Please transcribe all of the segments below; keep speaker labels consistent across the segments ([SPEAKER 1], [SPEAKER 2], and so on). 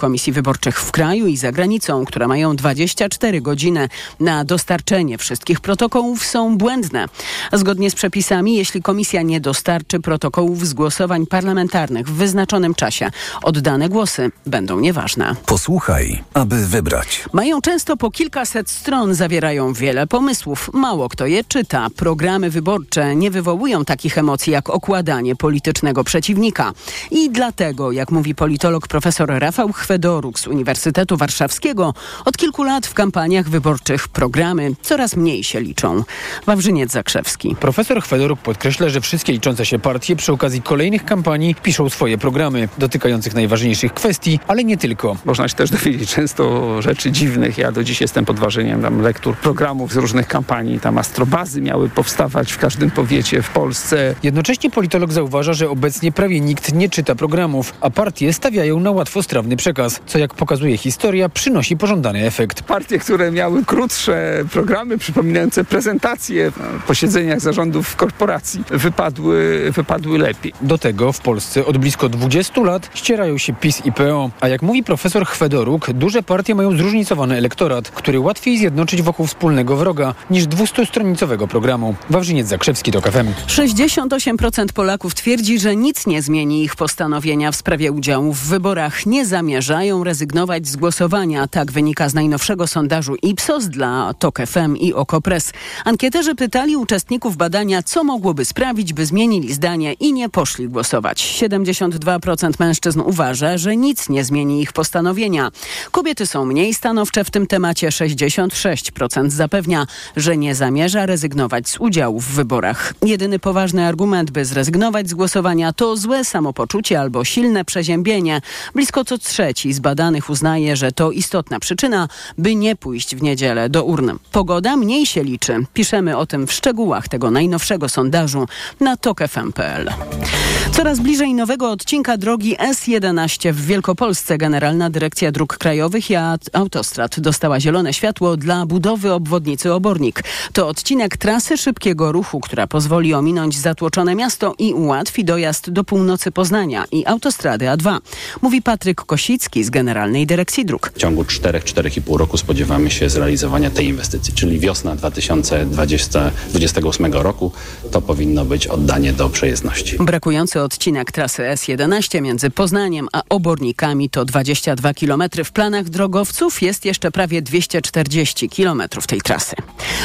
[SPEAKER 1] komisji wyborczych w kraju i za granicą, które mają 24 godziny na dostarczenie wszystkich protokołów, są błędne. Zgodnie z przepisami, jeśli komisja nie dostarczy protokołów z głosowań parlamentarnych w wyznaczonym czasie, oddane głosy będą nieważne.
[SPEAKER 2] Posłuchaj, aby wybrać.
[SPEAKER 1] Mają często po kilkaset stron, zawierają wiele pomysłów. Mało kto je czyta. Programy wyborcze nie wywołują takich emocji jak okładanie politycznego przeciwnika. I dlatego, jak mówi politolog profesor Rafał Chwedoruk z Uniwersytetu Warszawskiego, od kilku lat w kampaniach wyborczych programy coraz mniej się liczą. Wawrzyniec Zakrzewski.
[SPEAKER 3] Profesor Chwedoruk podkreśla, że wszystkie liczące się partie przy okazji kolejnych kampanii piszą swoje programy dotykających najważniejszych kwestii, ale nie tylko.
[SPEAKER 4] Można się też dowiedzieć często rzeczy dziwnych. Ja do dziś jestem pod wrażeniem tam lektur programów z różnych kampanii. Tam astrobazy miały powstawać w każdym powiecie w Polsce.
[SPEAKER 3] Jednocześnie politolog zauważa, że obecnie prawie nikt nie czyta programów, a partie stawiają na łatwostrawny przekaz, co jak pokazuje historia przynosi pożądany efekt.
[SPEAKER 4] Partie, które miały krótsze programy przypominające prezentacje w posiedzeniach zarządów korporacji wypadły, wypadły lepiej.
[SPEAKER 3] Do tego w Polsce od blisko 20 lat ścierają się PiS i PO, a jak mówi profesor Chwedoruk, duże partie mają zróżnicowany elektorat, który łatwiej zjednoczyć wokół wspólnego wroga niż 200-stronicowego programu. Wawrzyniec Zakrzewski to KFM.
[SPEAKER 1] 68% Polaków twierdzi, że nic nie zmieni ich postanowienia w sprawie udziału w wyborach. Nie zamierzają rezygnować z głosowania. Tak wynika z najnowszego sondażu Ipsos dla TOK FM i Okopres. Ankieterzy pytali uczestników badania, co mogłoby sprawić, by zmienili zdanie i nie poszli głosować. 72% mężczyzn uważa, że nic nie zmieni ich postanowienia. Kobiety są mniej stanowcze w tym temacie. 66% zapewnia, że nie zamierza rezygnować z udziału w wyborach. Jedyny poważny argument, by zrezygnować z głosowania to złe samopoczucie albo silne przeziębienie. Blisko co trzeci z badanych uznaje, że to istotna przyczyna, by nie pójść w niedzielę do urn. Pogoda mniej się liczy. Piszemy o tym w szczegółach tego najnowszego sondażu na tokefm.pl. Coraz bliżej nowego odcinka drogi S11 w Wielkopolsce Generalna Dyrekcja Dróg Krajowych i Autostrad dostała zielone światło dla budowy obwodnicy Obornik. To odcinek trasy szybkiego ruchu, która pozwoli ominąć zatłoczone miasto i ułatwi dojazd do północy Poznania i autostrady A2. Mówi Patryk Kosicki z Generalnej Dyrekcji Dróg.
[SPEAKER 5] W ciągu 4-4,5 roku spodziewamy się zrealizowania tej inwestycji, czyli wiosna 2028 roku to powinno być oddanie do przejezdności.
[SPEAKER 1] Brakujący odcinek trasy S11 między Poznaniem a Obornikami to 22 km. W planach drogowców jest jeszcze prawie 240 km tej trasy.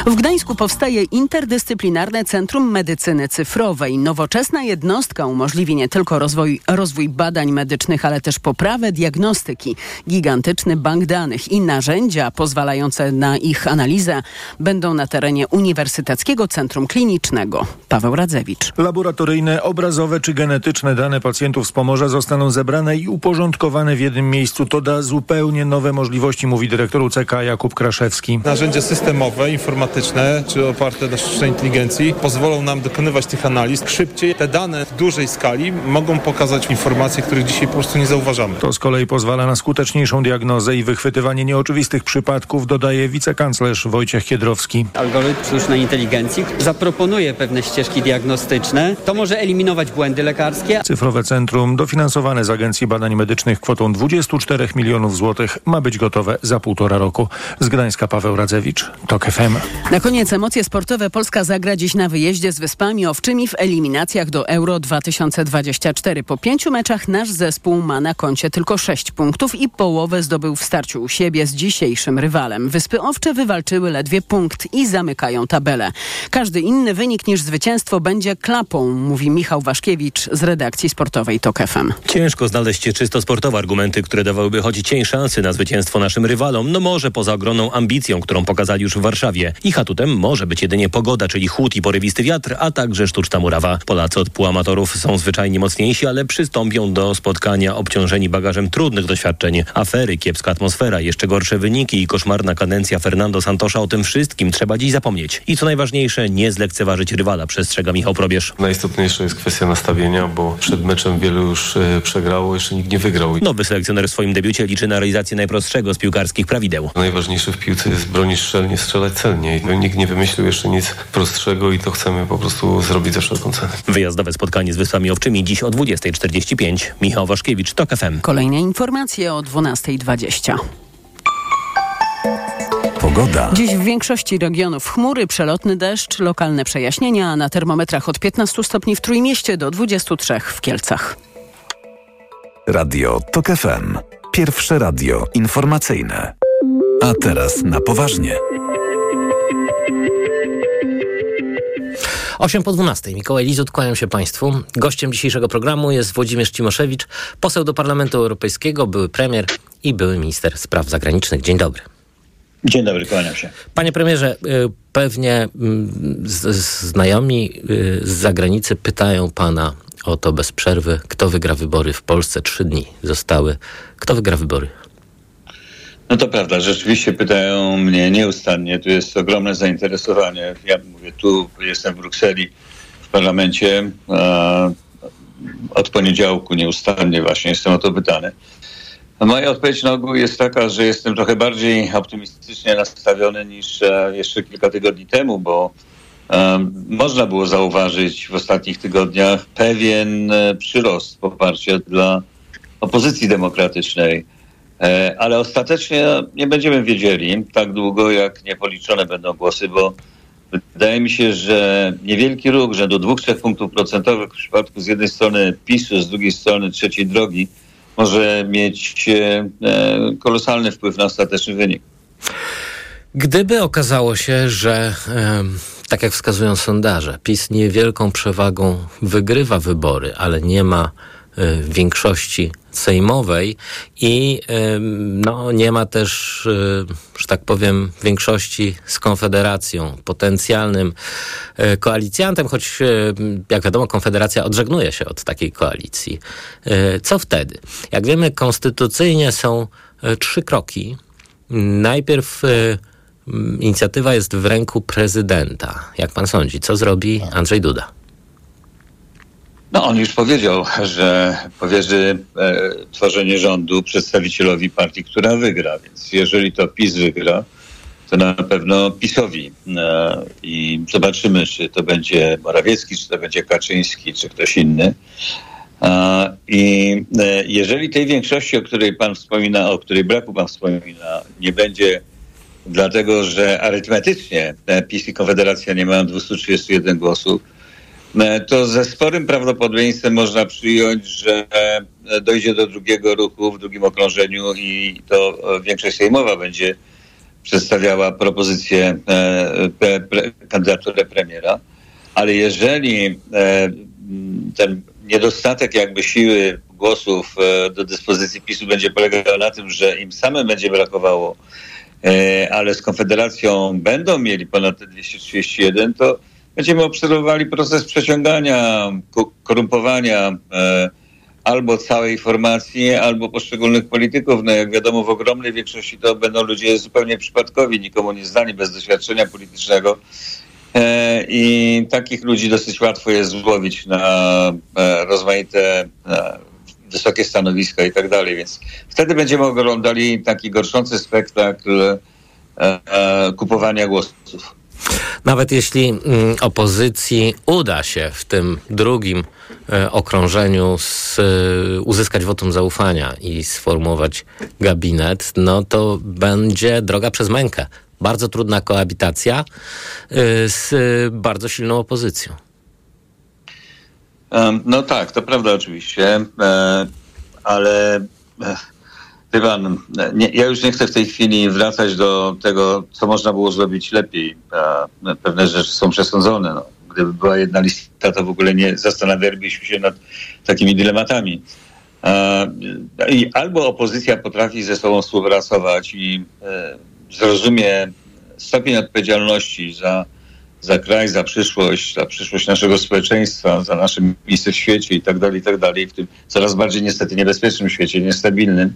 [SPEAKER 1] W Gdańsku powstaje interdyscyplinarne Centrum Medycyny Cyfrowej. Nowoczesna jednostka umożliwi nie tylko rozwój, rozwój badań medycznych, ale też poprawę diagnostyki. Gigantyczny bank danych i narzędzia pozwalające na ich analizę będą na terenie Uniwersyteckiego Centrum Klinicznego. Paweł Radzewicz.
[SPEAKER 6] Laboratoryjne, obrazowe czy genetyczne dane pacjentów z Pomorza zostaną zebrane i uporządkowane w jednym miejscu. To da zupełnie nowe możliwości, mówi dyrektor UCK Jakub Kraszewski.
[SPEAKER 7] Narzędzia systemowe, informatyczne czy oparte na sztucznej inteligencji pozwolą nam dokonywać tych analiz szybciej. Te dane w dużej skali mogą pokazać informacje, których dzisiaj po prostu nie zauważamy.
[SPEAKER 6] To z kolei pozwala na skuteczniejszą diagnozę i wychwytywanie nieoczywistych przypadków, dodaje wicekanclerz Wojciech Kiedrowski.
[SPEAKER 8] Algorytm sztucznej inteligencji zaproponuje pewne ścieżki diagnostyczne. To może eliminować błędy lekarskie.
[SPEAKER 6] Cyfrowe Centrum, dofinansowane z Agencji Badań Medycznych kwotą 24 milionów złotych, ma być gotowe za półtora roku. Z Gdańska Paweł Radzewicz, TOK FM.
[SPEAKER 1] Na koniec emocje sportowe. Polska zagra dziś na wyjeździe z Wyspami Owczymi w eliminacjach do Euro 2024. Po pięciu meczach nasz zespół ma na koncie tylko sześć punktów i połowę zdobył w starciu u siebie z dzisiejszym rywalem. Wyspy Owcze wywalczyły ledwie punkt i zamykają tabelę. Każdy inny wynik niż zwycięstwo będzie klapą, mówi Michał Waszkiewicz z redakcji sportowej TOK FM.
[SPEAKER 9] Ciężko znaleźć czysto sportowe argumenty, które dawałyby choć cień szansy na zwycięstwo naszym rywalom. No może poza ogromną ambicją, którą pokazali już w Warszawie. Ich atutem może być jedynie pogoda, czyli chłód i porywisty wiatr, a także sztuczna murawa. Polacy od półamatorów są zwyczajnie mocniejsi, ale przystąpią do spotkania obciążeni bagażem trudnych doświadczeń. Afery, kiepska atmosfera, jeszcze gorsze wyniki i koszmarna kadencja Fernando Santosza o tym wszystkim trzeba dziś zapomnieć. I co najważniejsze, nie zlekceważyć rywala, przestrzega Michał Probierz.
[SPEAKER 10] Najistotniejsza jest kwestia nastawienia, bo przed meczem wielu już e, przegrało, jeszcze nikt nie wygrał.
[SPEAKER 9] Nowy selekcjoner w swoim debiucie liczy na realizację najprostszego z piłkarskich prawideł.
[SPEAKER 10] Najważniejsze w piłce jest bronić szczelnie, strzelać celnie. I nikt nie wymyślił jeszcze nic prostszego i to chcemy po prostu zrobić za wszelką cenę.
[SPEAKER 9] Wyjazdowe spotkanie z Wyspami Owczymi dziś o 20.45. Michał Waszkiewicz, TOK FM.
[SPEAKER 1] Kolejne informacje Informacje o 12.20.
[SPEAKER 2] Pogoda.
[SPEAKER 1] Dziś w większości regionów chmury, przelotny deszcz, lokalne przejaśnienia, a na termometrach od 15 stopni w Trójmieście do 23 w Kielcach.
[SPEAKER 2] Radio TOK FM. Pierwsze radio informacyjne. A teraz na poważnie.
[SPEAKER 11] 8 po 12. Mikołaj Lizut, kłaniam się Państwu. Gościem dzisiejszego programu jest Włodzimierz Cimoszewicz, poseł do Parlamentu Europejskiego, były premier i były minister spraw zagranicznych. Dzień dobry.
[SPEAKER 12] Dzień dobry, kłaniam się.
[SPEAKER 11] Panie premierze, y, pewnie mm, znajomi y, z zagranicy pytają pana o to bez przerwy, kto wygra wybory w Polsce. Trzy dni zostały. Kto wygra wybory?
[SPEAKER 12] No to prawda, rzeczywiście pytają mnie nieustannie. Tu jest ogromne zainteresowanie. Ja mówię, tu jestem w Brukseli, w parlamencie. Od poniedziałku nieustannie właśnie jestem o to pytany. Moja odpowiedź na ogół jest taka, że jestem trochę bardziej optymistycznie nastawiony niż e, jeszcze kilka tygodni temu, bo um, można było zauważyć w ostatnich tygodniach pewien e, przyrost poparcia dla opozycji demokratycznej. E, ale ostatecznie nie będziemy wiedzieli tak długo, jak niepoliczone będą głosy, bo wydaje mi się, że niewielki ruch dwóch, trzech punktów procentowych w przypadku z jednej strony PiSu, z drugiej strony trzeciej drogi może mieć e, kolosalny wpływ na ostateczny wynik.
[SPEAKER 11] Gdyby okazało się, że tak jak wskazują sondaże, PiS niewielką przewagą wygrywa wybory, ale nie ma e, większości sejmowej i no, nie ma też, e, że tak powiem, większości z Konfederacją, potencjalnym koalicjantem, choć jak wiadomo, Konfederacja odżegnuje się od takiej koalicji. Co wtedy? Jak wiemy, konstytucyjnie są trzy kroki. Najpierw inicjatywa jest w ręku prezydenta. Jak pan sądzi, co zrobi Andrzej Duda?
[SPEAKER 12] No on już powiedział, że powierzy e, tworzenie rządu przedstawicielowi partii, która wygra. Więc jeżeli to PiS wygra, to na pewno PiSowi. E, I zobaczymy, czy to będzie Morawiecki, czy to będzie Kaczyński, czy ktoś inny. E, I jeżeli tej większości, o której pan wspomina, o której braku pan wspomina, nie będzie dlatego, że arytmetycznie e, PiS i Konfederacja nie mają 231 głosów, to ze sporym prawdopodobieństwem można przyjąć, że e, dojdzie do drugiego ruchu w drugim okrążeniu i to e, większość sejmowa będzie przedstawiała propozycję pre, pre, kandydaturę premiera. Ale jeżeli ten niedostatek jakby siły głosów do dyspozycji PiSu będzie polegał na tym, że im samym będzie brakowało, ale z Konfederacją będą mieli ponad te 231, to będziemy obserwowali proces przeciągania, korumpowania e, albo całej formacji, albo poszczególnych polityków. No jak wiadomo, w ogromnej większości to będą ludzie zupełnie przypadkowi, nikomu nie zdani, bez doświadczenia politycznego. E, I takich ludzi dosyć łatwo jest złowić na e, rozmaite wysokie stanowiska i tak dalej. Więc wtedy będziemy oglądali taki gorszący spektakl kupowania głosów.
[SPEAKER 11] Nawet jeśli mm, opozycji uda się w tym drugim e, okrążeniu z, e, uzyskać wotum zaufania i sformułować gabinet, no to będzie droga przez mękę. Bardzo trudna koabitacja e, z bardzo silną opozycją.
[SPEAKER 12] No tak, to prawda oczywiście, ale Wie pan, nie, ja już nie chcę w tej chwili wracać do tego, co można było zrobić lepiej. Pewne rzeczy są przesądzone. No. Gdyby była jedna lista, to w ogóle nie zastanawialibyśmy się nad takimi dylematami. I albo opozycja potrafi ze sobą współpracować i e, zrozumie stopień odpowiedzialności za za kraj, za przyszłość, za przyszłość naszego społeczeństwa, za nasze miejsce w świecie i tak dalej, i tak dalej, w tym coraz bardziej niestety niebezpiecznym świecie, niestabilnym,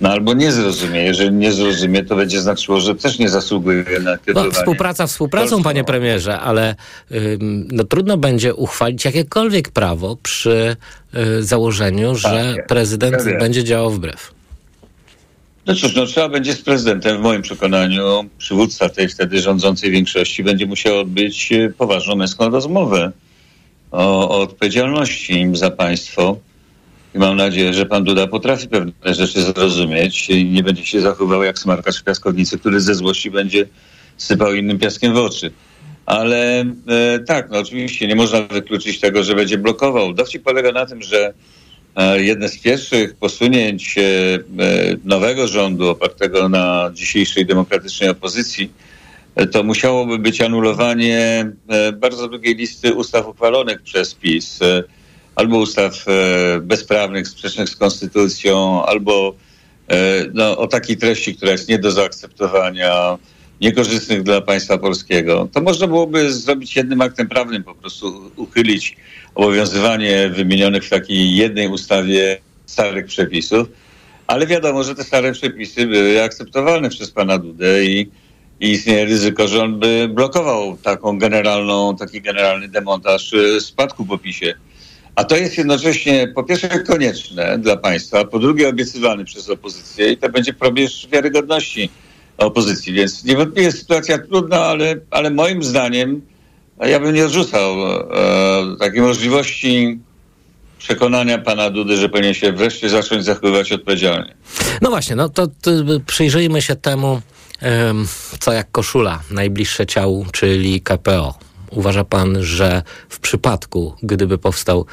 [SPEAKER 12] no albo nie zrozumie. Jeżeli nie zrozumie, to będzie znaczyło, że też nie zasługuje na kierowanie.
[SPEAKER 11] No, współpraca współpracą, Polską. panie premierze, ale ym, no, trudno będzie uchwalić jakiekolwiek prawo przy y, założeniu, że tak, prezydent ja będzie działał wbrew.
[SPEAKER 12] No cóż, no trzeba będzie z prezydentem, w moim przekonaniu, przywódca tej wtedy rządzącej większości będzie musiał odbyć e, poważną męską rozmowę o, o odpowiedzialności za państwo. I mam nadzieję, że pan Duda potrafi pewne rzeczy zrozumieć i nie będzie się zachowywał jak smarkacz w piaskownicy, który ze złości będzie sypał innym piaskiem w oczy. Ale e, tak, no oczywiście nie można wykluczyć tego, że będzie blokował. Dowcip polega na tym, że jedne z pierwszych posunięć e, e, nowego rządu opartego na dzisiejszej demokratycznej opozycji e, to musiałoby być anulowanie e, bardzo długiej listy ustaw uchwalonych przez PiS. E, albo ustaw e, bezprawnych, sprzecznych z konstytucją, albo e, no, o takiej treści, która jest nie do zaakceptowania, niekorzystnych dla państwa polskiego. To można byłoby zrobić jednym aktem prawnym, po prostu uchylić obowiązywanie wymienionych w takiej jednej ustawie starych przepisów, ale wiadomo, że te stare przepisy były akceptowalne przez pana Dudę i, i istnieje ryzyko, że on by blokował taką generalną, taki generalny demontaż e, spadku po PiSie. A to jest jednocześnie po pierwsze konieczne dla państwa, po drugie obiecywany przez opozycję i to będzie probierz wiarygodności opozycji. Więc niewątpliwie jest sytuacja trudna, ale, ale moim zdaniem ja bym nie odrzucał e, takiej możliwości przekonania pana Dudy, że powinien się wreszcie zacząć zachowywać odpowiedzialnie.
[SPEAKER 11] No właśnie, no to, to przyjrzyjmy się temu, em, co jak koszula najbliższe ciału, czyli KPO. Uważa pan, że w przypadku, gdyby powstał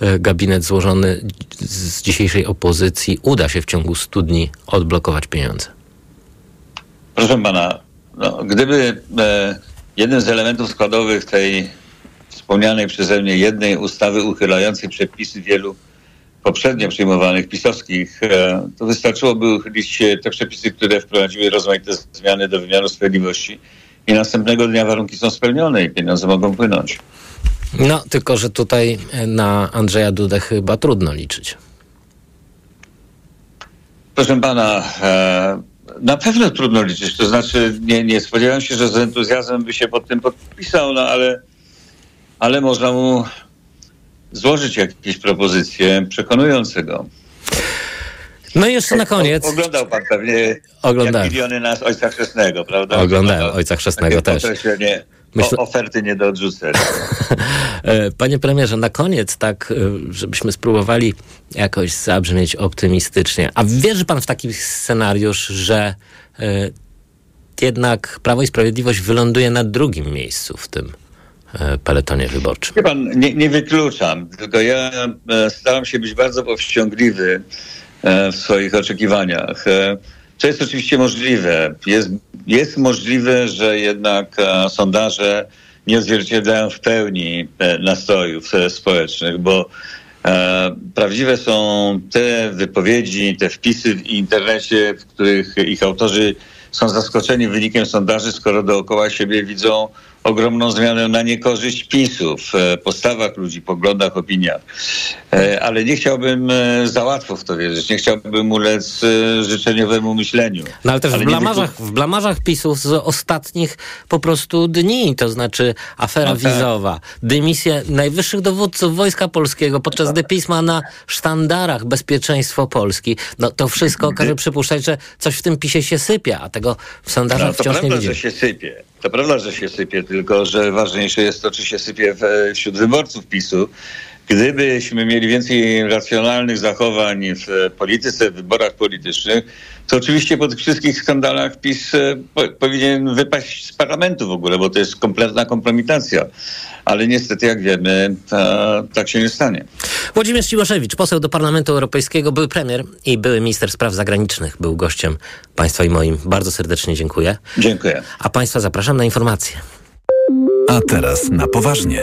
[SPEAKER 11] e, gabinet złożony z dzisiejszej opozycji, uda się w ciągu 100 dni odblokować pieniądze?
[SPEAKER 12] Proszę pana, no, gdyby e, jednym z elementów składowych tej wspomnianej przeze mnie jednej ustawy uchylającej przepisy wielu poprzednio przyjmowanych pisowskich, e, to wystarczyłoby uchylić te przepisy, które wprowadziły rozmaite zmiany do wymiaru sprawiedliwości i następnego dnia warunki są spełnione i pieniądze mogą płynąć.
[SPEAKER 11] No, tylko że tutaj e, na Andrzeja Dudę chyba trudno liczyć.
[SPEAKER 12] Proszę pana, e, na pewno trudno liczyć. To znaczy, nie, nie spodziewałem się, że z entuzjazmem by się pod tym podpisał, no ale, ale można mu złożyć jakieś propozycje przekonujące go.
[SPEAKER 11] No i jeszcze na koniec.
[SPEAKER 12] Oglądał pan pewnie
[SPEAKER 11] Oglądałem.
[SPEAKER 12] jak miliony nas Ojca Chrzestnego, prawda?
[SPEAKER 11] Oglądałem Ojca Chrzestnego też. Myślę-
[SPEAKER 12] o, oferty nie do odrzucenia.
[SPEAKER 11] Panie premierze, na koniec tak, e, żebyśmy spróbowali jakoś zabrzmieć optymistycznie. A wierzy pan w taki scenariusz, że e, jednak Prawo i Sprawiedliwość wyląduje na drugim miejscu w tym e, peletonie wyborczym?
[SPEAKER 12] Wie pan, nie, nie wykluczam, tylko ja staram się być bardzo powściągliwy w swoich oczekiwaniach. To jest oczywiście możliwe. Jest, jest możliwe, że jednak e, sondaże nie odzwierciedlają w pełni e, nastrojów e, społecznych, bo prawdziwe są te wypowiedzi, te wpisy w internecie, w których ich autorzy są zaskoczeni wynikiem sondaży, skoro dookoła siebie widzą ogromną zmianę na niekorzyść PiSu w e, postawach ludzi, poglądach, opiniach. E, Ale nie chciałbym e, za łatwo w to wierzyć. Nie chciałbym ulec życzeniowemu myśleniu.
[SPEAKER 11] No ale też
[SPEAKER 12] Ale
[SPEAKER 11] w,
[SPEAKER 12] nie
[SPEAKER 11] blamarzach, w blamarzach PiSów z ostatnich po prostu dni, to znaczy afera
[SPEAKER 12] No tak.
[SPEAKER 11] wizowa, dymisja najwyższych dowódców Wojska Polskiego, podczas gdy PiS ma na sztandarach bezpieczeństwo Polski. No to wszystko każe przypuszczać, że coś w tym PiSie się sypie, a tego w sondażach
[SPEAKER 12] No,
[SPEAKER 11] wciąż nie
[SPEAKER 12] prawda,
[SPEAKER 11] widzimy.
[SPEAKER 12] że się sypie. To prawda, że się sypie, tylko że ważniejsze jest to, czy się sypie wśród wyborców PiSu. Gdybyśmy mieli więcej racjonalnych zachowań w polityce, w wyborach politycznych, to oczywiście po tych wszystkich skandalach PiS e, po, powinien wypaść z parlamentu w ogóle, bo to jest kompletna kompromitacja. Ale niestety, jak wiemy, ta, tak się nie stanie.
[SPEAKER 11] Włodzimierz Cimoszewicz, poseł do Parlamentu Europejskiego, były premier i były minister spraw zagranicznych, był gościem państwa i moim. Bardzo serdecznie dziękuję.
[SPEAKER 12] Dziękuję.
[SPEAKER 11] A państwa zapraszam na informacje.
[SPEAKER 2] A teraz na poważnie.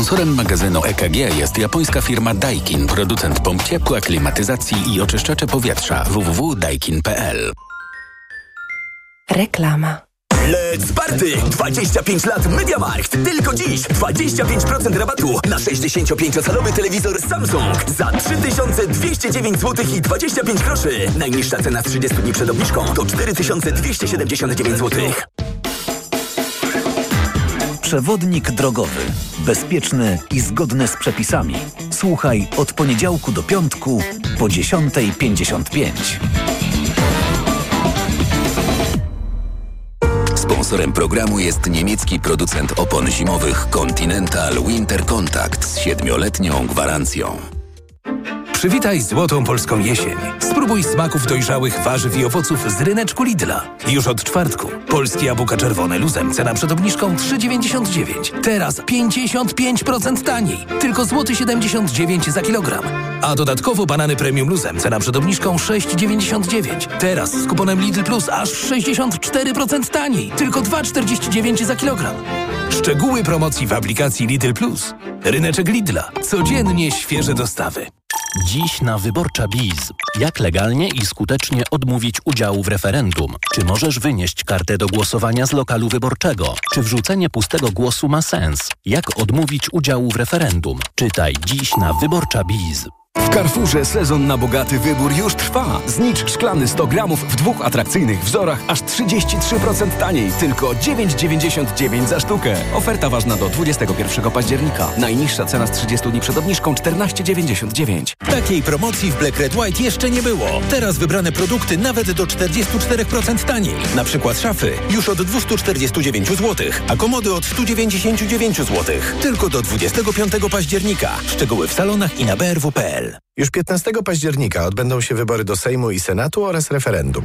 [SPEAKER 13] Sponsorem magazynu EKG jest japońska firma Daikin, producent pomp ciepła, klimatyzacji i oczyszczacze powietrza www.daikin.pl.
[SPEAKER 14] Reklama.
[SPEAKER 15] Let's party! 25 lat MediaMarkt. Tylko dziś 25% rabatu na 65-calowy telewizor Samsung za 3209 zł i 25 groszy. Najniższa cena z 30 dni przed obniżką to 4279 zł.
[SPEAKER 16] Przewodnik drogowy. Bezpieczny i zgodny z przepisami. Słuchaj od poniedziałku do piątku po 10.55.
[SPEAKER 17] Sponsorem programu jest niemiecki producent opon zimowych Continental Winter Contact z siedmioletnią gwarancją.
[SPEAKER 2] Przywitaj złotą polską jesień. Spróbuj smaków dojrzałych warzyw i owoców z ryneczku Lidla. Już od czwartku. Polskie jabłka czerwone luzem. Cena przed obniżką 3,99. Teraz 55% taniej. Tylko złoty 79 za kilogram. A dodatkowo banany premium luzem. Cena przed obniżką 6,99. Teraz z kuponem Lidl Plus aż 64% taniej. Tylko 2,49 za kilogram. Szczegóły promocji w aplikacji Lidl Plus. Ryneczek Lidla. Codziennie świeże dostawy.
[SPEAKER 18] Dziś na Wyborcza Biz. Jak legalnie i skutecznie odmówić udziału w referendum? Czy możesz wynieść kartę do głosowania z lokalu wyborczego? Czy wrzucenie pustego głosu ma sens? Jak odmówić udziału w referendum? Czytaj dziś na Wyborcza Biz.
[SPEAKER 19] W Carrefourze sezon na bogaty wybór już trwa. Znicz szklany 100 gramów w dwóch atrakcyjnych wzorach aż 33% taniej. Tylko 9,99 za sztukę. Oferta ważna do 21 października. Najniższa cena z 30 dni przed obniżką 14,99.
[SPEAKER 2] Takiej promocji w Black Red White jeszcze nie było. Teraz wybrane produkty nawet do 44% taniej. Na przykład szafy już od 249 zł, a komody od 199 zł. Tylko do 25 października. Szczegóły w salonach i na brw.pl.
[SPEAKER 20] Już 15 października odbędą się wybory do Sejmu i Senatu oraz referendum.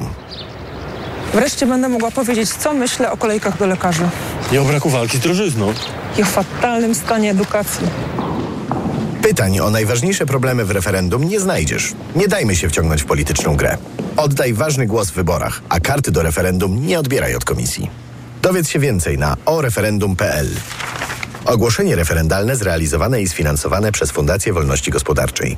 [SPEAKER 21] Wreszcie będę mogła powiedzieć, co myślę o kolejkach do lekarzy.
[SPEAKER 22] I o braku walki z drożyzną.
[SPEAKER 21] I o fatalnym stanie edukacji.
[SPEAKER 20] Pytań o najważniejsze problemy w referendum nie znajdziesz. Nie dajmy się wciągnąć w polityczną grę. Oddaj ważny głos w wyborach, a karty do referendum nie odbieraj od komisji. Dowiedz się więcej na oreferendum.pl. Ogłoszenie referendalne zrealizowane i sfinansowane przez Fundację Wolności Gospodarczej.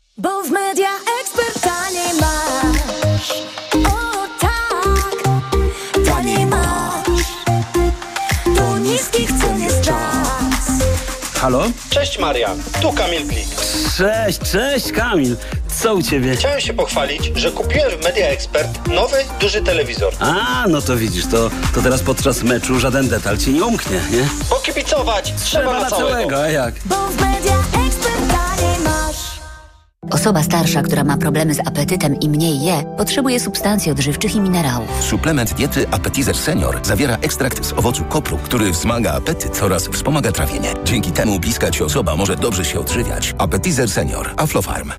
[SPEAKER 23] Bo w media ekspert taniej masz. O tak, taniej masz. Do niskich cen jest czas.
[SPEAKER 24] Halo?
[SPEAKER 25] Cześć Marian, tu Kamil Glik.
[SPEAKER 24] Cześć, cześć Kamil. Co u ciebie?
[SPEAKER 25] Chciałem się pochwalić, że kupiłem w Media Expert nowy, duży telewizor.
[SPEAKER 24] A, no to widzisz, to, to teraz podczas meczu żaden detal ci nie umknie, nie?
[SPEAKER 25] Pokibicować trzeba,
[SPEAKER 24] na całego. a jak?
[SPEAKER 23] Bo w media ekspert taniej masz.
[SPEAKER 26] Osoba starsza, która ma problemy z apetytem i mniej je, potrzebuje substancji odżywczych i minerałów.
[SPEAKER 17] Suplement diety Appetizer Senior zawiera ekstrakt z owocu kopru, który wzmaga apetyt oraz wspomaga trawienie. Dzięki temu bliska ci osoba może dobrze się odżywiać. Appetizer Senior. Aflofarm.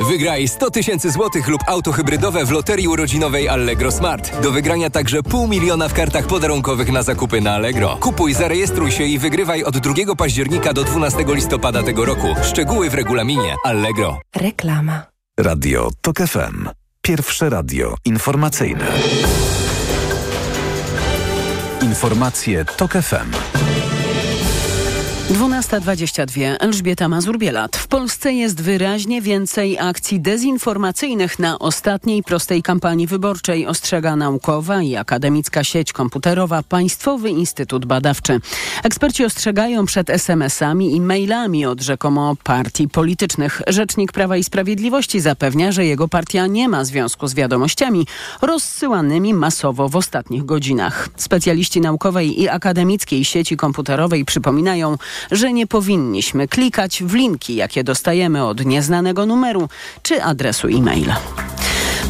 [SPEAKER 19] Wygraj 100 tysięcy złotych lub auto hybrydowe w loterii urodzinowej Allegro Smart. Do wygrania także pół miliona w kartach podarunkowych na zakupy na Allegro. Kupuj, zarejestruj się i wygrywaj od 2 października do 12 listopada tego roku. Szczegóły w regulaminie Allegro.
[SPEAKER 27] Reklama.
[SPEAKER 16] Radio TOK FM. Pierwsze radio informacyjne. Informacje TOK FM.
[SPEAKER 1] 12.22. Elżbieta Mazur-Bielat. W Polsce jest wyraźnie więcej akcji dezinformacyjnych na ostatniej prostej kampanii wyborczej, ostrzega naukowa i akademicka sieć komputerowa Państwowy Instytut Badawczy. Eksperci ostrzegają przed SMS-ami i mailami od rzekomo partii politycznych. Rzecznik Prawa i Sprawiedliwości zapewnia, że jego partia nie ma związku z wiadomościami rozsyłanymi masowo w ostatnich godzinach. Specjaliści naukowej i akademickiej sieci komputerowej przypominają, że nie powinniśmy klikać w linki, jakie dostajemy od nieznanego numeru czy adresu e-maila.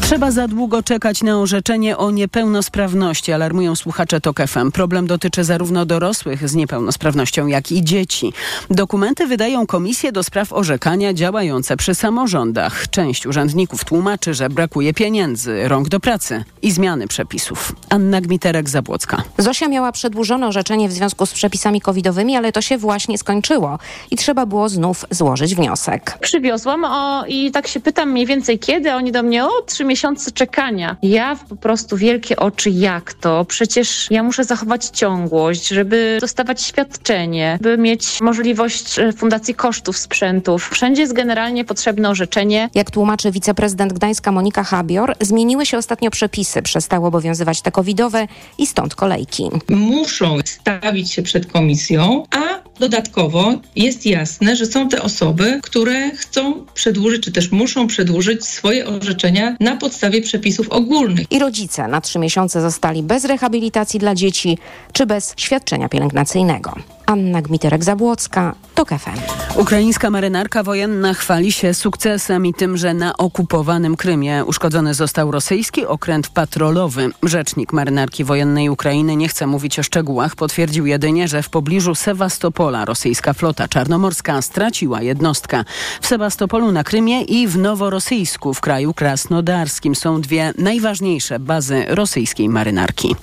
[SPEAKER 1] Trzeba za długo czekać na orzeczenie o niepełnosprawności, alarmują słuchacze TOK FM. Problem dotyczy zarówno dorosłych z niepełnosprawnością, jak i dzieci. Dokumenty wydają komisje do spraw orzekania działające przy samorządach. Część urzędników tłumaczy, że brakuje pieniędzy, rąk do pracy i zmiany przepisów. Anna Gmiterek-Zabłocka.
[SPEAKER 28] Zosia miała przedłużone orzeczenie w związku z przepisami covidowymi, ale to się właśnie skończyło i trzeba było znów złożyć wniosek.
[SPEAKER 29] Przywiozłam o, i tak się pytam mniej więcej kiedy, oni do mnie o trzy miesiące czekania. Ja po prostu wielkie oczy, jak to? Przecież ja muszę zachować ciągłość, żeby dostawać świadczenie, by mieć możliwość e, fundacji kosztów sprzętów. Wszędzie jest generalnie potrzebne orzeczenie.
[SPEAKER 28] Jak tłumaczy wiceprezydent Gdańska Monika Habior, zmieniły się ostatnio przepisy, przestały obowiązywać te covidowe i stąd kolejki.
[SPEAKER 21] muszą stawić się przed komisją, a dodatkowo jest jasne, że są te osoby, które chcą przedłużyć, czy też muszą przedłużyć swoje orzeczenia na podstawie przepisów ogólnych.
[SPEAKER 28] I rodzice na trzy miesiące zostali bez rehabilitacji dla dzieci czy bez świadczenia pielęgnacyjnego. Anna Gmiterek-Zabłocka, TOK FM.
[SPEAKER 1] Ukraińska marynarka wojenna chwali się sukcesem i tym, że na okupowanym Krymie uszkodzony został rosyjski okręt patrolowy. Rzecznik marynarki wojennej Ukrainy nie chce mówić o szczegółach. Potwierdził jedynie, że w pobliżu Sewastopola rosyjska flota czarnomorska straciła jednostkę. W Sewastopolu na Krymie i w Noworosyjsku w kraju krasnodarskim są dwie najważniejsze bazy rosyjskiej marynarki.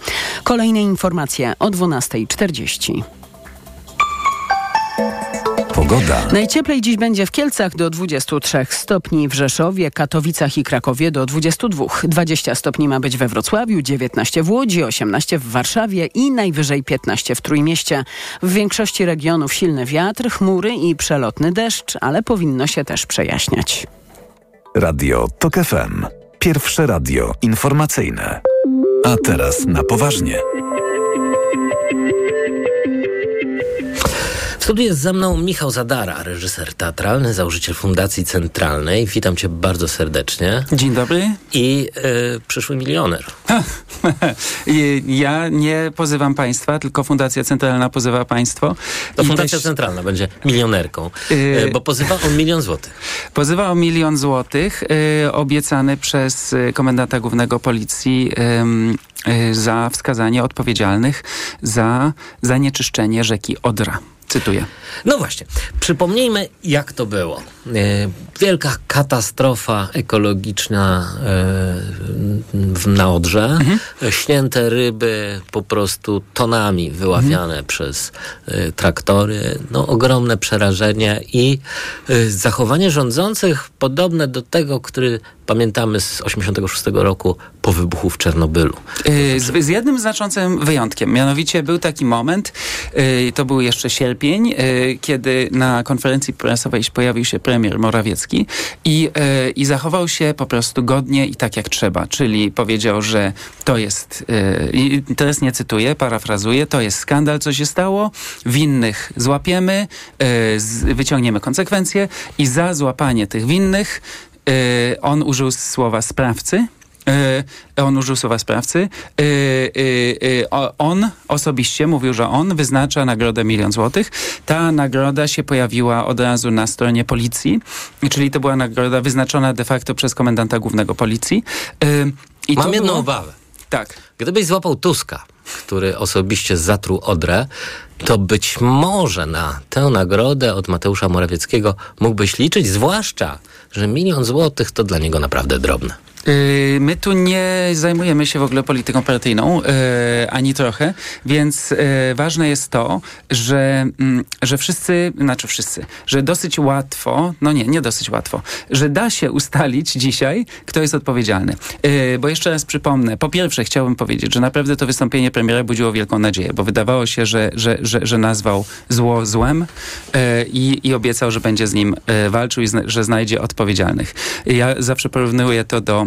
[SPEAKER 1] Kolejne informacje o 12.40.
[SPEAKER 2] Pogoda.
[SPEAKER 1] Najcieplej dziś będzie w Kielcach do 23 stopni, w Rzeszowie, Katowicach i Krakowie do 22. 20 stopni ma być we Wrocławiu, 19 w Łodzi, 18 w Warszawie i najwyżej 15 w Trójmieście. W większości regionów silny wiatr, chmury i przelotny deszcz, ale powinno się też przejaśniać.
[SPEAKER 2] Radio TOK FM. Pierwsze radio informacyjne. A teraz na poważnie.
[SPEAKER 11] Studiu jest ze mną Michał Zadara, reżyser teatralny, założyciel Fundacji Centralnej. Witam cię bardzo serdecznie.
[SPEAKER 30] Dzień dobry.
[SPEAKER 11] I y, przyszły milioner.
[SPEAKER 30] Ja nie pozywam państwa, tylko Fundacja Centralna pozywa państwo.
[SPEAKER 11] To
[SPEAKER 30] I
[SPEAKER 11] Fundacja
[SPEAKER 30] też-
[SPEAKER 11] Centralna będzie milionerką, y, bo pozywa o milion złotych.
[SPEAKER 30] Pozywa o milion złotych y, obiecany przez y, komendanta głównego policji y, za wskazanie odpowiedzialnych za zanieczyszczenie rzeki Odra. Cytuję.
[SPEAKER 11] No właśnie, przypomnijmy jak to było. E, wielka katastrofa ekologiczna e, w, na Odrze.
[SPEAKER 30] Mhm.
[SPEAKER 11] E, Śnięte ryby po prostu tonami wyławiane
[SPEAKER 30] Mhm.
[SPEAKER 11] przez traktory. No, ogromne przerażenie i zachowanie rządzących podobne do tego, który pamiętamy z 86 roku po wybuchu w Czernobylu.
[SPEAKER 30] Z, z jednym znaczącym wyjątkiem. Mianowicie był taki moment, to był jeszcze sierpień, y, kiedy na konferencji prasowej pojawił się premier Morawiecki i, y, i zachował się po prostu godnie i tak jak trzeba. Czyli powiedział, że to jest, y, teraz nie cytuję, parafrazuję, to jest skandal, co się stało, winnych złapiemy, y, wyciągniemy konsekwencje i za złapanie tych winnych y, on użył słowa sprawcy, Y, on użył słowa sprawcy. Y, o- on osobiście mówił, że on wyznacza nagrodę milion złotych. Ta nagroda się pojawiła od razu na stronie policji, czyli to była nagroda wyznaczona de facto przez komendanta głównego policji. I
[SPEAKER 11] Mam jedną
[SPEAKER 30] było-
[SPEAKER 11] obawę.
[SPEAKER 30] Tak.
[SPEAKER 11] Gdybyś złapał Tuska, który osobiście zatruł Odrę, to być może na tę nagrodę od Mateusza Morawieckiego mógłbyś liczyć, zwłaszcza, że milion złotych to dla niego naprawdę drobne.
[SPEAKER 30] Yy, My tu nie zajmujemy się w ogóle polityką partyjną, yy, ani trochę, więc yy, ważne jest to, że, mm, że wszyscy, znaczy wszyscy, że dosyć łatwo, no nie, nie dosyć łatwo, że da się ustalić dzisiaj, kto jest odpowiedzialny. Bo jeszcze raz przypomnę, po pierwsze chciałbym powiedzieć, że naprawdę to wystąpienie premiera budziło wielką nadzieję, bo wydawało się, że, że, że, że nazwał zło złem i, i obiecał, że będzie z nim walczył i że znajdzie odpowiedzialnych. Ja zawsze porównuję to do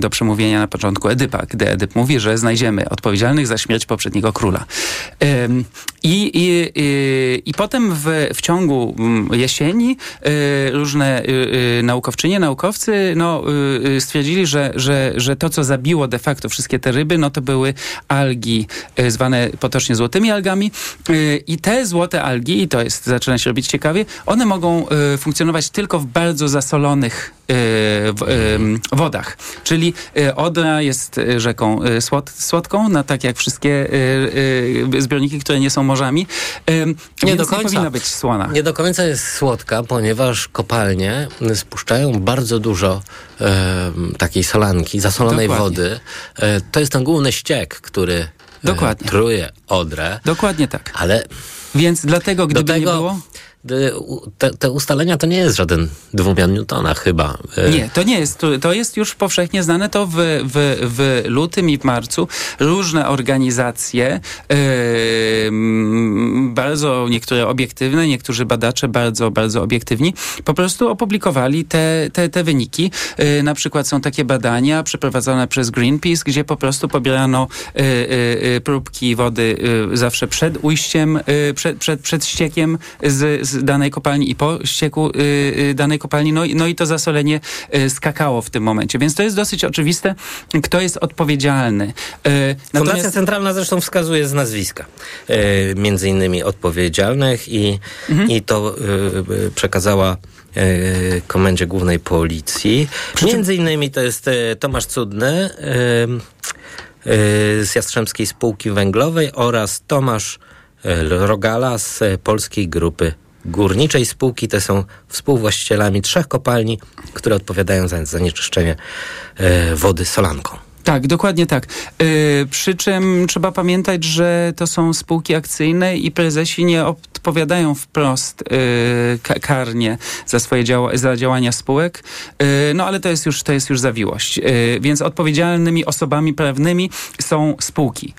[SPEAKER 30] do przemówienia na początku Edypa, gdy Edyp mówi, że znajdziemy odpowiedzialnych za śmierć poprzedniego króla. I, i, i, i potem w, w ciągu mm, jesieni y, różne y, y, naukowczynie, naukowcy no, stwierdzili, że, że, że to, co zabiło de facto wszystkie te ryby, no to były algi zwane potocznie złotymi algami i te złote algi, i to jest, zaczyna się robić ciekawie, one mogą funkcjonować tylko w bardzo zasolonych wodach. Czyli Jeżeli y, Odra jest y, rzeką y, słod, słodką, no tak jak wszystkie zbiorniki, które nie są morzami,
[SPEAKER 11] Nie do końca.
[SPEAKER 30] nie powinna być słona.
[SPEAKER 11] Nie do końca jest słodka, ponieważ kopalnie spuszczają bardzo dużo e, takiej solanki, zasolonej
[SPEAKER 30] Dokładnie.
[SPEAKER 11] wody. E, to jest ten główny ściek, który e,
[SPEAKER 30] Dokładnie.
[SPEAKER 11] truje Odrę.
[SPEAKER 30] Dokładnie tak.
[SPEAKER 11] Ale
[SPEAKER 30] Więc dlatego, gdyby
[SPEAKER 11] tego,
[SPEAKER 30] nie było...
[SPEAKER 11] u- Te, te ustalenia to nie jest żaden dwumiar Newtona chyba. E,
[SPEAKER 30] Nie, to nie jest. To- jest już powszechnie znane. To w, w, w lutym i w marcu różne organizacje, yy, bardzo niektóre obiektywne, niektórzy badacze bardzo, bardzo obiektywni, po prostu opublikowali te, te, te wyniki. Yy, na przykład są takie badania przeprowadzone przez Greenpeace, gdzie po prostu pobierano yy, próbki wody zawsze przed ujściem, przed, przed, przed ściekiem z, z danej kopalni i po ścieku yy, yy, danej kopalni. No, i- no i to zasolenie skakało w tym momencie. Więc to jest dosyć oczywiste, kto jest odpowiedzialny. Yy,
[SPEAKER 11] Fundacja Centralna zresztą wskazuje z nazwiska między innymi odpowiedzialnych i,
[SPEAKER 30] Mhm.
[SPEAKER 11] i to przekazała Komendzie Głównej Policji. Między innymi to jest Tomasz Cudny z Jastrzębskiej Spółki Węglowej oraz Tomasz Rogala z Polskiej Grupy Górniczej Spółki. Te są współwłaścicielami trzech kopalni, które odpowiadają za zanieczyszczenie e, wody solanką.
[SPEAKER 30] Tak, dokładnie tak. Yy, przy czym trzeba pamiętać, że to są spółki akcyjne i prezesi nie odpowiadają wprost yy, ka- karnie za swoje za działania spółek. Yy, no ale to jest już, to jest już zawiłość. Yy, więc odpowiedzialnymi osobami prawnymi są spółki.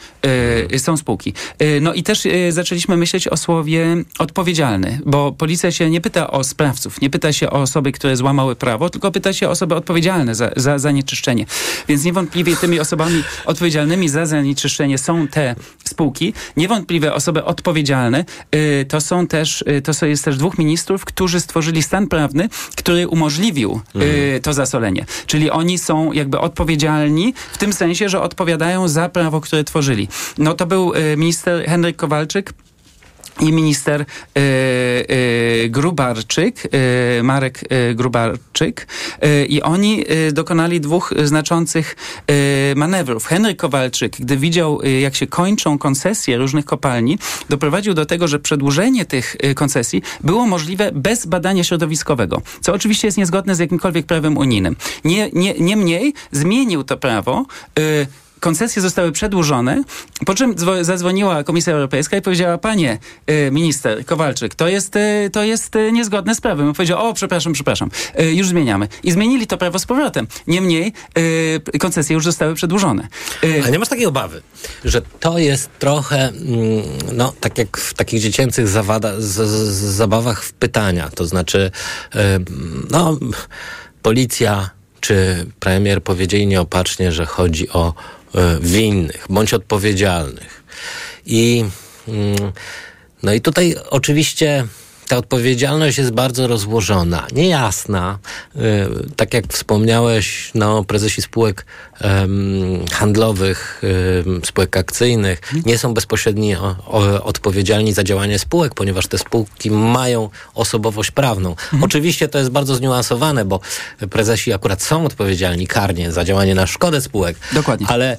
[SPEAKER 30] Yy, są spółki. Yy, no i też zaczęliśmy myśleć o słowie odpowiedzialny, bo policja się nie pyta o sprawców, nie pyta się o osoby, które złamały prawo, tylko pyta się o osoby odpowiedzialne za, za zanieczyszczenie. Więc niewątpliwie tymi osobami odpowiedzialnymi za zanieczyszczenie są te spółki. Niewątpliwie osoby odpowiedzialne y, to są też, y, to jest też dwóch ministrów, którzy stworzyli stan prawny, który umożliwił y, to zasolenie. Czyli oni są jakby odpowiedzialni w tym sensie, że odpowiadają za prawo, które tworzyli. No to był minister Henryk Kowalczyk, i minister y, y, Grubarczyk, y, Marek Grubarczyk i oni dokonali dwóch znaczących manewrów. Henryk Kowalczyk, gdy widział jak się kończą koncesje różnych kopalni, doprowadził do tego, że przedłużenie tych koncesji było możliwe bez badania środowiskowego, co oczywiście jest niezgodne z jakimkolwiek prawem unijnym. Nie, nie, niemniej zmienił to prawo koncesje zostały przedłużone, po czym dzwo- zadzwoniła Komisja Europejska i powiedziała, panie y, minister Kowalczyk, to jest, y, to jest y, niezgodne z prawem. I powiedział, o przepraszam, przepraszam, już zmieniamy. I zmienili to prawo z powrotem. Niemniej koncesje już zostały przedłużone.
[SPEAKER 11] Ale nie masz takiej obawy, że to jest trochę, mm, no, tak jak w takich dziecięcych zawada, z, z, zabawach w pytania, to znaczy, no, policja czy premier powiedzieli nieopatrznie, że chodzi o winnych bądź odpowiedzialnych. I, mm, no i tutaj oczywiście ta odpowiedzialność jest bardzo rozłożona, niejasna. Y, tak jak wspomniałeś, no, prezesi spółek em, handlowych, em, spółek akcyjnych nie są bezpośrednio odpowiedzialni za działanie spółek, ponieważ te spółki mają osobowość prawną. Oczywiście to jest bardzo zniuansowane, bo prezesi akurat są odpowiedzialni karnie za działanie na szkodę spółek.
[SPEAKER 30] Dokładnie.
[SPEAKER 11] Ale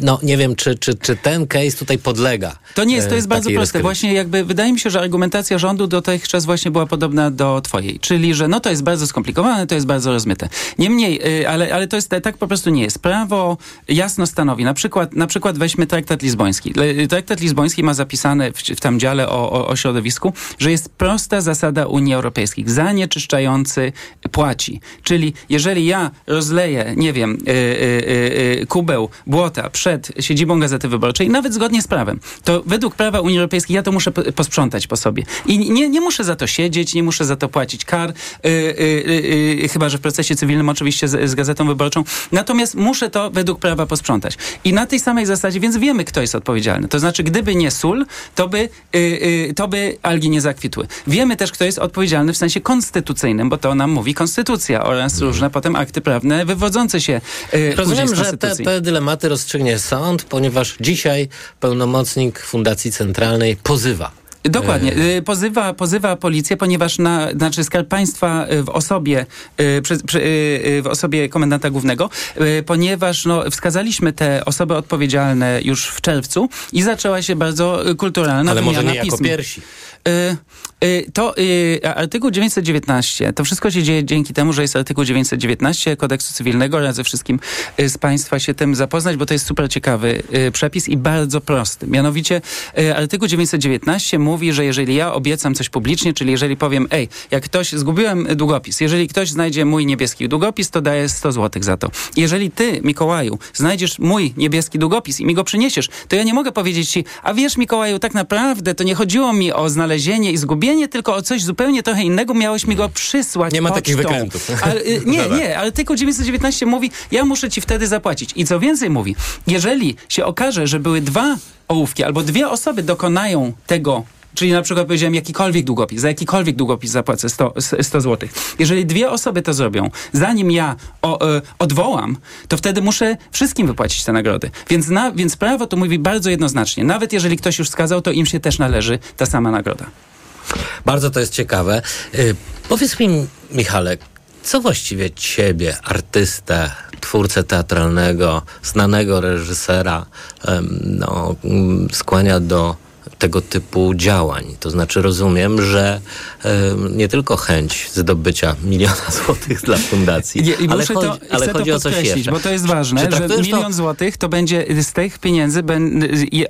[SPEAKER 11] no, nie wiem, czy, czy, czy ten case tutaj podlega.
[SPEAKER 30] To nie jest, to
[SPEAKER 11] e,
[SPEAKER 30] jest bardzo proste. Właśnie jakby wydaje mi się, że argumentacja rządu dotychczas właśnie była podobna do twojej. Czyli, że no to jest bardzo skomplikowane, to jest bardzo rozmyte. Niemniej, y, ale, ale to jest, tak po prostu nie jest. Prawo jasno stanowi, na przykład, na przykład weźmy traktat lizboński. Traktat lizboński ma zapisane w, w tam dziale o, o, o środowisku, że jest prosta zasada Unii Europejskiej. Zanieczyszczający płaci. Czyli jeżeli ja rozleję, nie wiem, y, y, y, y, kubeł błota przed siedzibą Gazety Wyborczej, nawet zgodnie z prawem, to według prawa Unii Europejskiej ja to muszę po- posprzątać po sobie. I nie, nie muszę za to siedzieć, nie muszę za to płacić kar, y, y, y, y, chyba że w procesie cywilnym oczywiście z, z Gazetą Wyborczą. Natomiast muszę to według prawa posprzątać. I na tej samej zasadzie, więc wiemy, kto jest odpowiedzialny. To znaczy, gdyby nie sól, to by, y, y, to by algi nie zakwitły. Wiemy też, kto jest odpowiedzialny w sensie konstytucyjnym, bo to nam mówi konstytucja oraz różne potem akty prawne wywodzące się y, później
[SPEAKER 11] Rozumiem,
[SPEAKER 30] z
[SPEAKER 11] że te,
[SPEAKER 30] konstytucji.
[SPEAKER 11] te dylematy rozstrzygnie sąd, ponieważ dzisiaj pełnomocnik Fundacji Centralnej pozywa
[SPEAKER 30] Dokładnie.
[SPEAKER 11] E,
[SPEAKER 30] Y, Pozywa, pozywa policję, ponieważ na, znaczy Skarb Państwa y, w osobie, y, przy, przy, w osobie komendanta głównego, ponieważ no, wskazaliśmy te osoby odpowiedzialne już w czerwcu i zaczęła się bardzo kulturalna
[SPEAKER 11] Ale może nie jako
[SPEAKER 30] pism.
[SPEAKER 11] pierwsi.
[SPEAKER 30] Y, y, To y, artykuł 919, to wszystko się dzieje dzięki temu, że jest artykuł 919 kodeksu cywilnego. Radzę wszystkim z Państwa się tym zapoznać, bo to jest super ciekawy przepis i bardzo prosty. Mianowicie artykuł 919 mówi, że jeżeli ja obiecam coś publicznie, czyli jeżeli powiem, ej, jak ktoś, zgubiłem długopis, jeżeli ktoś znajdzie mój niebieski długopis, to daję 100 zł za to. Jeżeli ty, Mikołaju, znajdziesz mój niebieski długopis i mi go przyniesiesz, to ja nie mogę powiedzieć ci, a wiesz, Mikołaju, tak naprawdę to nie chodziło mi o znalezienie i zgubienie, tylko o coś zupełnie trochę innego, miałeś mi go przysłać
[SPEAKER 11] Nie ma
[SPEAKER 30] pocztą.
[SPEAKER 11] takich wykrętów.
[SPEAKER 30] Ale, y, nie,
[SPEAKER 11] Dobra.
[SPEAKER 30] nie, artykuł 919 mówi, ja muszę ci wtedy zapłacić. I co więcej mówi, jeżeli się okaże, że były dwa ołówki albo dwie osoby dokonają tego Czyli na przykład powiedziałem jakikolwiek długopis, za jakikolwiek długopis zapłacę 100, 100 zł. Jeżeli dwie osoby to zrobią, zanim ja o, e, odwołam, to wtedy muszę wszystkim wypłacić te nagrody. Więc, na, więc prawo to mówi bardzo jednoznacznie. Nawet jeżeli ktoś już skazał, to im się też należy ta sama nagroda.
[SPEAKER 11] Bardzo to jest ciekawe. Y, powiedz mi, Michale, co właściwie ciebie, artystę, twórcę teatralnego, znanego reżysera, no, mm, skłania do tego typu działań? To znaczy rozumiem, że em, nie tylko chęć zdobycia miliona złotych dla fundacji,
[SPEAKER 30] Nie,
[SPEAKER 11] ale chodzi,
[SPEAKER 30] to,
[SPEAKER 11] ale chodzi
[SPEAKER 30] to
[SPEAKER 11] o coś jeszcze.
[SPEAKER 30] bo to jest ważne, że
[SPEAKER 11] traktujesz to-
[SPEAKER 30] milion złotych to będzie z tych pieniędzy,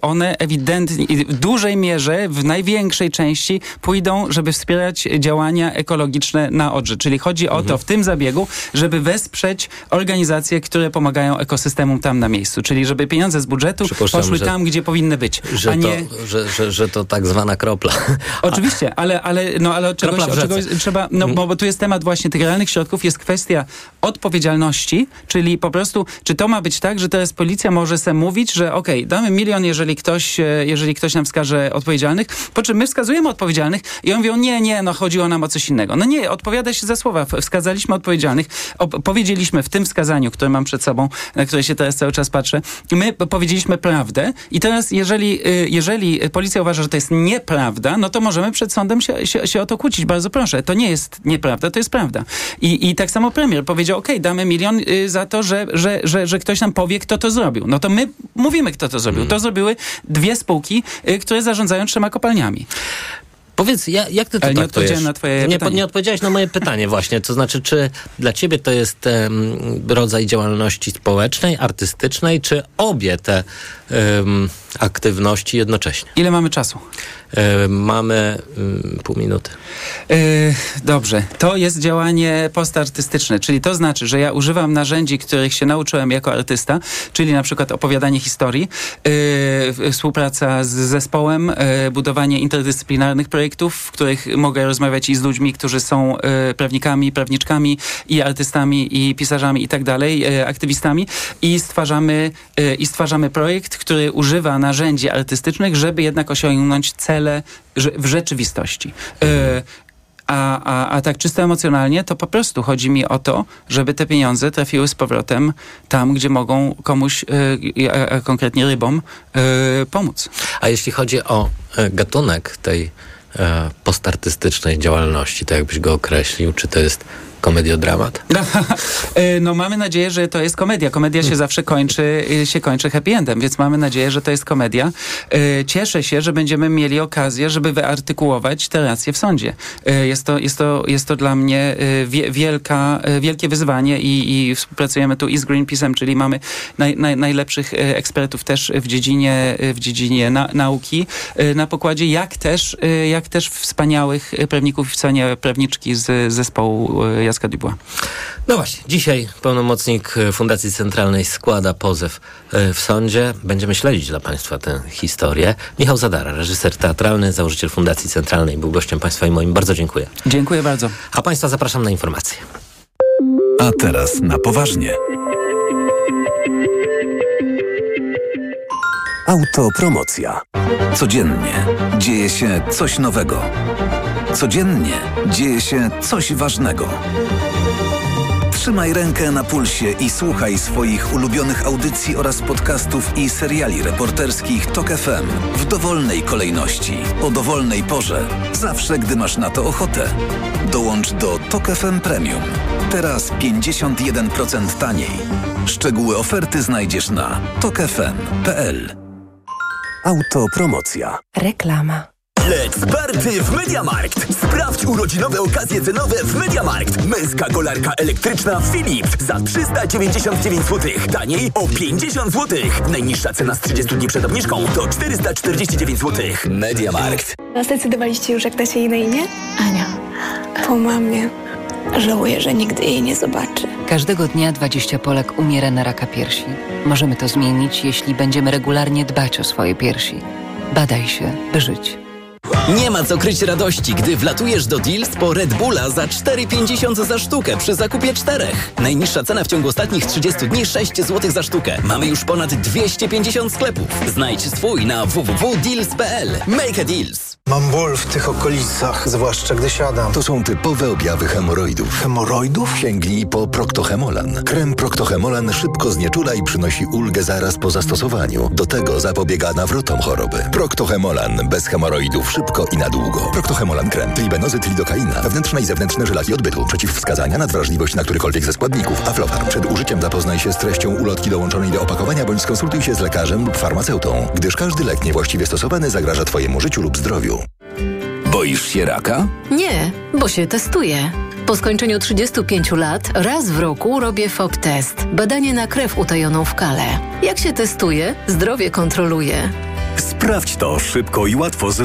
[SPEAKER 30] one ewidentnie, w dużej mierze, w największej części pójdą, żeby wspierać działania ekologiczne na Odrze. Czyli chodzi o
[SPEAKER 11] Mhm.
[SPEAKER 30] to w tym zabiegu, żeby wesprzeć organizacje, które pomagają ekosystemom tam na miejscu. Czyli żeby pieniądze z budżetu poszły
[SPEAKER 11] że-
[SPEAKER 30] tam, gdzie powinny być,
[SPEAKER 11] Że,
[SPEAKER 30] a nie...
[SPEAKER 11] to, że, że, że to tak zwana kropla.
[SPEAKER 30] Oczywiście, ale, ale, no, ale od czegoś, od czegoś trzeba, no bo, bo tu jest temat właśnie tych realnych środków, jest kwestia odpowiedzialności, czyli po prostu, czy to ma być tak, że teraz policja może sobie mówić, że okej, damy milion, jeżeli ktoś, e, jeżeli ktoś nam wskaże odpowiedzialnych, po czym my wskazujemy odpowiedzialnych i oni mówią, nie, nie, no chodziło nam o coś innego. No nie, odpowiada się za słowa. Wskazaliśmy odpowiedzialnych, op- powiedzieliśmy w tym wskazaniu, które mam przed sobą, na które się teraz cały czas patrzę, my powiedzieliśmy prawdę i teraz jeżeli, y, jeżeli policja uważa, że to jest nieprawda, no to możemy przed sądem się, się, się o to kłócić. Bardzo proszę. To nie jest nieprawda, to jest prawda. I, i tak samo premier powiedział, okej, damy milion y, za to, że, że, że, że ktoś nam powie, kto to zrobił. No to my mówimy, kto to zrobił. To zrobiły dwie spółki, y, które zarządzają trzema kopalniami.
[SPEAKER 11] Powiedz, ja, jak ty to
[SPEAKER 30] Ale nie odpowiedziałem na twoje
[SPEAKER 11] nie,
[SPEAKER 30] pytanie.
[SPEAKER 11] nie odpowiedziałeś na moje pytanie właśnie. To znaczy, czy dla ciebie to jest em, rodzaj działalności społecznej, artystycznej, czy obie te aktywności jednocześnie?
[SPEAKER 30] Ile mamy czasu?
[SPEAKER 11] E, mamy pół minuty.
[SPEAKER 30] Yy, dobrze, to jest działanie postartystyczne, czyli to znaczy, że ja używam narzędzi, których się nauczyłem jako artysta, czyli na przykład opowiadanie historii, yy, współpraca z zespołem, yy, budowanie interdyscyplinarnych projektów, w których mogę rozmawiać i z ludźmi, którzy są prawnikami, prawniczkami i artystami i pisarzami i tak dalej, aktywistami i stwarzamy, i stwarzamy projekt, który używa narzędzi artystycznych, żeby jednak osiągnąć cele w rzeczywistości. Yy, a, a, a tak czysto emocjonalnie, to po prostu chodzi mi o to, żeby te pieniądze trafiły z powrotem tam, gdzie mogą komuś, a, a konkretnie rybom, pomóc.
[SPEAKER 11] A jeśli chodzi o e, gatunek tej e, postartystycznej działalności, to jakbyś go określił, czy to jest komediodramat?
[SPEAKER 30] Y, no mamy nadzieję, że to jest komedia. Komedia się zawsze kończy, y, się kończy happy endem, więc mamy nadzieję, że to jest komedia. Y, Cieszę się, że będziemy mieli okazję, żeby wyartykułować te racje w sądzie. Jest to, jest to, jest to dla mnie wie- wielka, wielkie wyzwanie i, i współpracujemy tu i z Greenpeace'em, czyli mamy naj, naj, najlepszych ekspertów też w dziedzinie, w dziedzinie na, nauki na pokładzie, jak też, jak też wspaniałych prawników i wspaniałe prawniczki z zespołu Jacka Dubois.
[SPEAKER 11] No właśnie, dzisiaj pełnomocnik Fundacji Centralnej składa pozew e, w sądzie. Będziemy śledzić dla Państwa tę historię. Michał Zadara, reżyser teatralny, założyciel Fundacji Centralnej, był gościem Państwa i moim. Bardzo dziękuję.
[SPEAKER 30] Dziękuję bardzo.
[SPEAKER 11] A Państwa zapraszam na informacje.
[SPEAKER 2] A teraz na poważnie. Autopromocja. Codziennie dzieje się coś nowego. Codziennie dzieje się coś ważnego. Trzymaj rękę na pulsie i słuchaj swoich ulubionych audycji oraz podcastów i seriali reporterskich TOK FM w dowolnej kolejności, o dowolnej porze, zawsze gdy masz na to ochotę. Dołącz do TOK FM Premium. Teraz 51% taniej. Szczegóły oferty znajdziesz na tokefm.pl.
[SPEAKER 31] Autopromocja.
[SPEAKER 28] Reklama.
[SPEAKER 31] Let's party w Mediamarkt! Sprawdź urodzinowe okazje cenowe w Mediamarkt. Męska kolarka elektryczna Philips za 399 zł. Taniej o 50 zł. Najniższa cena z 30 dni przed obniżką to 449 zł. Mediamarkt.
[SPEAKER 32] A zdecydowaliście już, jak dacie jej na imię? Ania. Po mamie. Żałuję, że nigdy jej nie zobaczy.
[SPEAKER 33] Każdego dnia 20 Polek umiera na raka piersi. Możemy to zmienić, jeśli będziemy regularnie dbać o swoje piersi. Badaj się, by żyć.
[SPEAKER 34] Nie ma co kryć radości, gdy wlatujesz do Deals po Red Bulla za 4,50 za sztukę przy zakupie czterech. Najniższa cena w ciągu ostatnich 30 dni 6 zł za sztukę. Mamy już ponad 250 sklepów. Znajdź swój na www.deals.pl. Make a Deals.
[SPEAKER 35] Mam ból w tych okolicach, zwłaszcza gdy siadam.
[SPEAKER 15] To są typowe objawy hemoroidów.
[SPEAKER 35] Hemoroidów?
[SPEAKER 15] Sięgnij po Proctohemolan. Krem Proctohemolan szybko znieczula i przynosi ulgę zaraz po zastosowaniu. Do tego zapobiega nawrotom choroby. Proctohemolan. Bez hemoroidów szybko i na długo. Proctohemolan krem. Tribenozyt lidokaina. Wewnętrzne i zewnętrzne żelaki odbytu. Przeciwwskazania, nadwrażliwość na którykolwiek ze składników. Aflofarm. Przed użyciem zapoznaj się z treścią ulotki dołączonej do opakowania bądź skonsultuj się z lekarzem lub farmaceutą, gdyż każdy lek niewłaściwie stosowany zagraża Twojemu życiu lub zdrowiu.
[SPEAKER 2] Boisz się raka?
[SPEAKER 36] Nie, bo się testuję. Po skończeniu 35 lat raz w roku robię FOB test. Badanie na krew utajoną w kale. Jak się testuje, zdrowie kontroluje.
[SPEAKER 31] Sprawdź to szybko i łatwo z